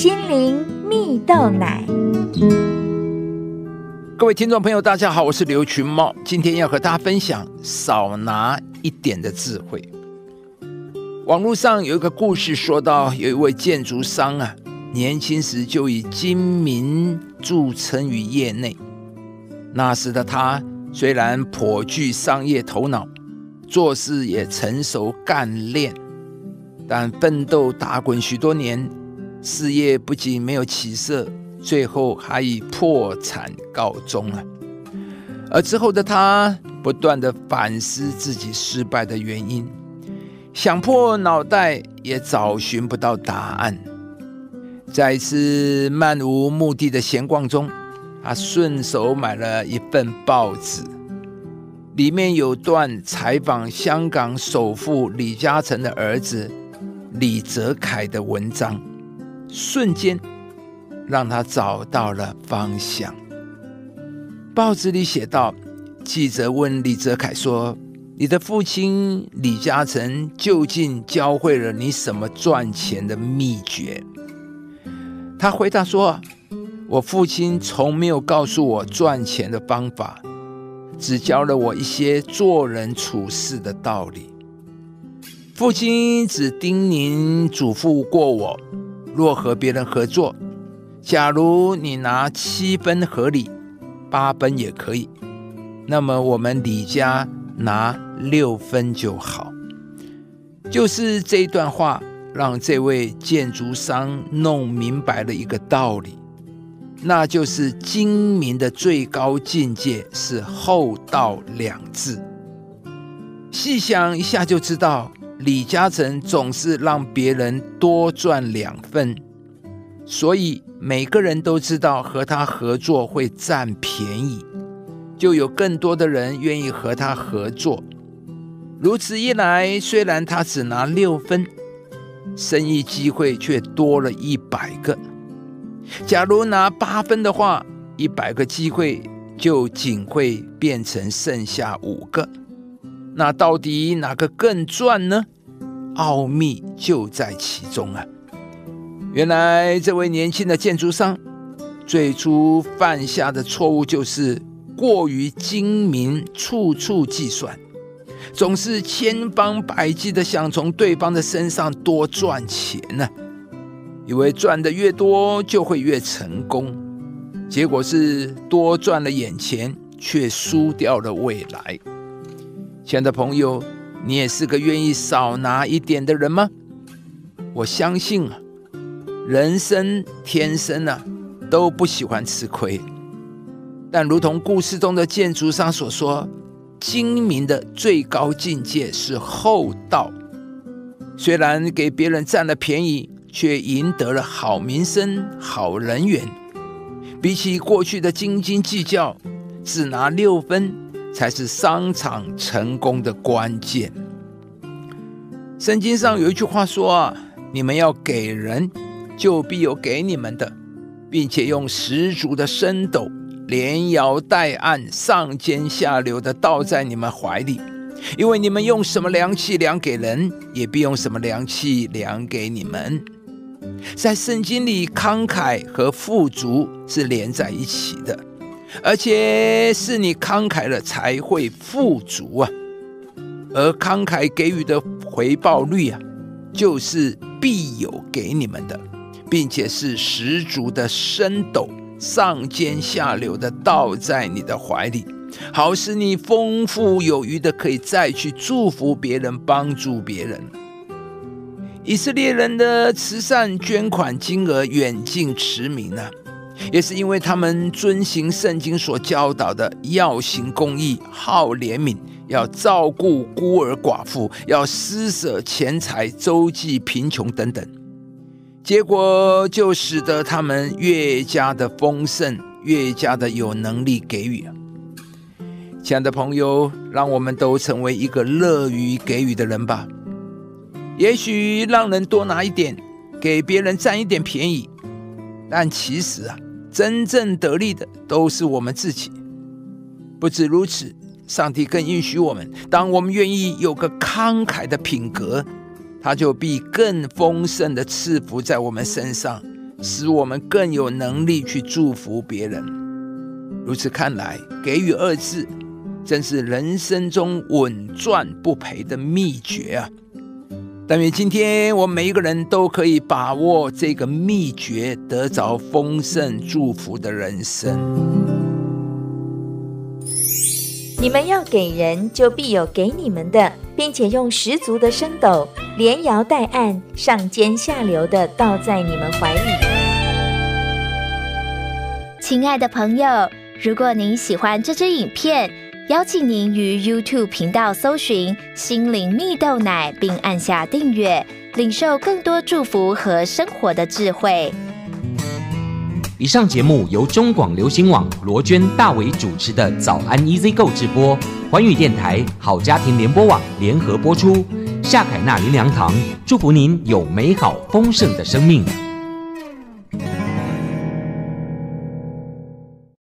心灵蜜豆奶。各位听众朋友，大家好，我是刘群茂，今天要和大家分享少拿一点的智慧。网络上有一个故事，说到有一位建筑商啊，年轻时就以精明著称于业内。那时的他虽然颇具商业头脑，做事也成熟干练，但奋斗打滚许多年，事业不仅没有起色。最后还以破产告终了。而之后的他不断的反思自己失败的原因，想破脑袋也找寻不到答案。在一次漫无目的的闲逛中，他顺手买了一份报纸，里面有段采访香港首富李嘉诚的儿子李泽楷的文章，瞬间。让他找到了方向。报纸里写道：记者问李泽楷说：“你的父亲李嘉诚究竟教会了你什么赚钱的秘诀？”他回答说：“我父亲从没有告诉我赚钱的方法，只教了我一些做人处事的道理。父亲只叮咛嘱咐过我，若和别人合作。”假如你拿七分合理，八分也可以，那么我们李家拿六分就好。就是这一段话，让这位建筑商弄明白了一个道理，那就是精明的最高境界是厚道两字。细想一下就知道，李嘉诚总是让别人多赚两份。所以每个人都知道和他合作会占便宜，就有更多的人愿意和他合作。如此一来，虽然他只拿六分，生意机会却多了一百个。假如拿八分的话，一百个机会就仅会变成剩下五个。那到底哪个更赚呢？奥秘就在其中啊！原来这位年轻的建筑商最初犯下的错误就是过于精明，处处计算，总是千方百计的想从对方的身上多赚钱呢。以为赚的越多就会越成功，结果是多赚了眼前，却输掉了未来。亲爱的朋友，你也是个愿意少拿一点的人吗？我相信啊。人生天生啊，都不喜欢吃亏。但如同故事中的建筑商所说，精明的最高境界是厚道。虽然给别人占了便宜，却赢得了好名声、好人缘。比起过去的斤斤计较，只拿六分才是商场成功的关键。圣经上有一句话说啊：“你们要给人。”就必有给你们的，并且用十足的深斗，连摇带按，上尖下流的倒在你们怀里，因为你们用什么量器量给人，也必用什么量器量给你们。在圣经里，慷慨和富足是连在一起的，而且是你慷慨了才会富足啊。而慷慨给予的回报率啊，就是必有给你们的。并且是十足的升斗，上尖下流的倒在你的怀里，好使你丰富有余的可以再去祝福别人，帮助别人。以色列人的慈善捐款金额远近驰名呢，也是因为他们遵行圣经所教导的，要行公义，好怜悯，要照顾孤儿寡妇，要施舍钱财，周济贫穷等等。结果就使得他们越加的丰盛，越加的有能力给予。亲爱的朋友，让我们都成为一个乐于给予的人吧。也许让人多拿一点，给别人占一点便宜，但其实啊，真正得利的都是我们自己。不止如此，上帝更允许我们，当我们愿意有个慷慨的品格。他就必更丰盛的赐福在我们身上，使我们更有能力去祝福别人。如此看来，给予二字真是人生中稳赚不赔的秘诀啊！但愿今天我们每一个人都可以把握这个秘诀，得着丰盛祝福的人生。你们要给人，就必有给你们的，并且用十足的升斗，连摇带按，上尖下流的倒在你们怀里。亲爱的朋友，如果您喜欢这支影片，邀请您于 YouTube 频道搜寻“心灵蜜豆奶”，并按下订阅，领受更多祝福和生活的智慧。以上节目由中广流行网罗娟、大伟主持的《早安 EZ 购》直播，环宇电台好家庭联播网联合播出。夏凯娜林良堂祝福您有美好丰盛的生命。